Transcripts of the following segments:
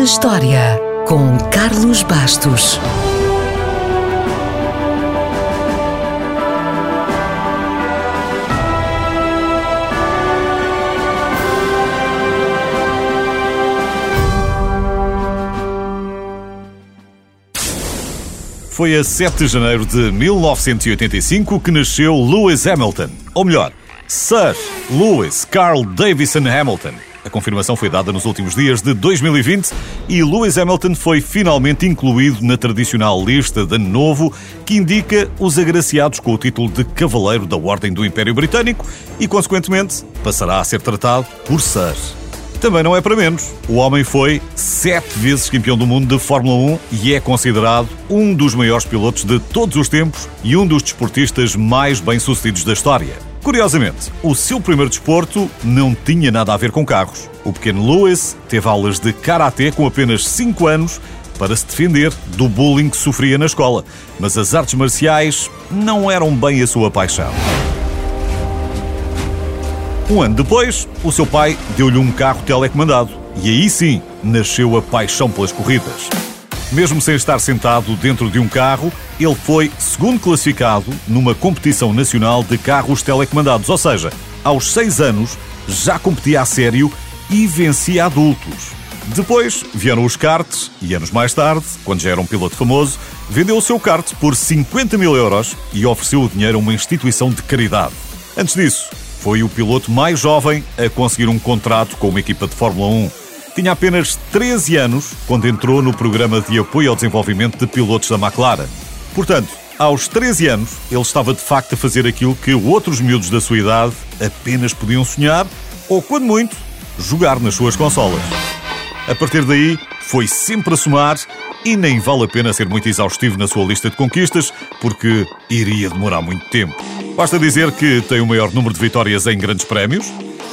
na História, com Carlos Bastos. Foi a 7 de janeiro de 1985 que nasceu Lewis Hamilton. Ou melhor, Sir Lewis Carl Davison Hamilton. A confirmação foi dada nos últimos dias de 2020 e Lewis Hamilton foi finalmente incluído na tradicional lista de Ano Novo que indica os agraciados com o título de Cavaleiro da Ordem do Império Britânico e, consequentemente, passará a ser tratado por Sir. Também não é para menos. O homem foi sete vezes campeão do mundo de Fórmula 1 e é considerado um dos maiores pilotos de todos os tempos e um dos desportistas mais bem-sucedidos da história. Curiosamente, o seu primeiro desporto não tinha nada a ver com carros. O pequeno Lewis teve aulas de karatê com apenas 5 anos para se defender do bullying que sofria na escola, mas as artes marciais não eram bem a sua paixão. Um ano depois, o seu pai deu-lhe um carro telecomandado e aí sim nasceu a paixão pelas corridas. Mesmo sem estar sentado dentro de um carro, ele foi segundo classificado numa competição nacional de carros telecomandados, ou seja, aos seis anos já competia a sério e vencia adultos. Depois vieram os karts e anos mais tarde, quando já era um piloto famoso, vendeu o seu kart por 50 mil euros e ofereceu o dinheiro a uma instituição de caridade. Antes disso, foi o piloto mais jovem a conseguir um contrato com uma equipa de Fórmula 1. Tinha apenas 13 anos quando entrou no programa de apoio ao desenvolvimento de pilotos da McLaren. Portanto, aos 13 anos, ele estava de facto a fazer aquilo que outros miúdos da sua idade apenas podiam sonhar ou, quando muito, jogar nas suas consolas. A partir daí, foi sempre a somar e nem vale a pena ser muito exaustivo na sua lista de conquistas, porque iria demorar muito tempo. Basta dizer que tem o maior número de vitórias em grandes prémios.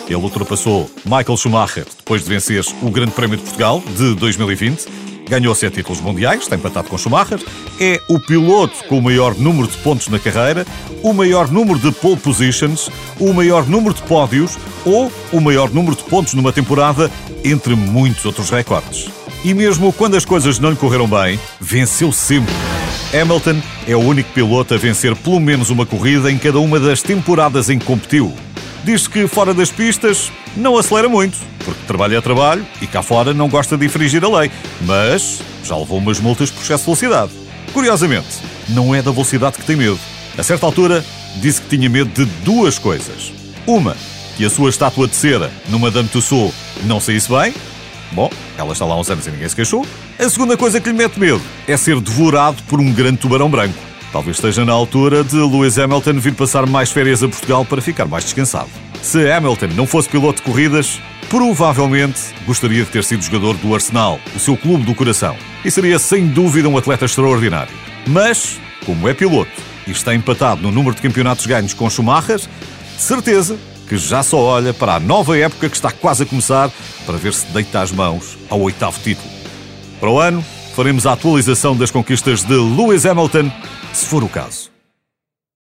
Ele ultrapassou Michael Schumacher depois de vencer o Grande Prémio de Portugal de 2020. Ganhou sete títulos mundiais, está empatado com Schumacher. É o piloto com o maior número de pontos na carreira, o maior número de pole positions, o maior número de pódios ou o maior número de pontos numa temporada, entre muitos outros recordes. E mesmo quando as coisas não lhe correram bem, venceu sempre. Hamilton é o único piloto a vencer pelo menos uma corrida em cada uma das temporadas em que competiu. Diz que fora das pistas não acelera muito, porque trabalho é trabalho e cá fora não gosta de infringir a lei, mas já levou umas multas por excesso de velocidade. Curiosamente, não é da velocidade que tem medo. A certa altura, disse que tinha medo de duas coisas. Uma, que a sua estátua de cera no Madame Tussauds não saísse bem, Bom, ela está lá há uns anos e ninguém se queixou. A segunda coisa que lhe mete medo é ser devorado por um grande tubarão branco. Talvez esteja na altura de Lewis Hamilton vir passar mais férias a Portugal para ficar mais descansado. Se Hamilton não fosse piloto de corridas, provavelmente gostaria de ter sido jogador do Arsenal, o seu clube do coração, e seria sem dúvida um atleta extraordinário. Mas, como é piloto e está empatado no número de campeonatos ganhos com Schumacher, certeza que já só olha para a nova época que está quase a começar para ver se deita as mãos ao oitavo título. Para o ano, faremos a atualização das conquistas de Lewis Hamilton, se for o caso.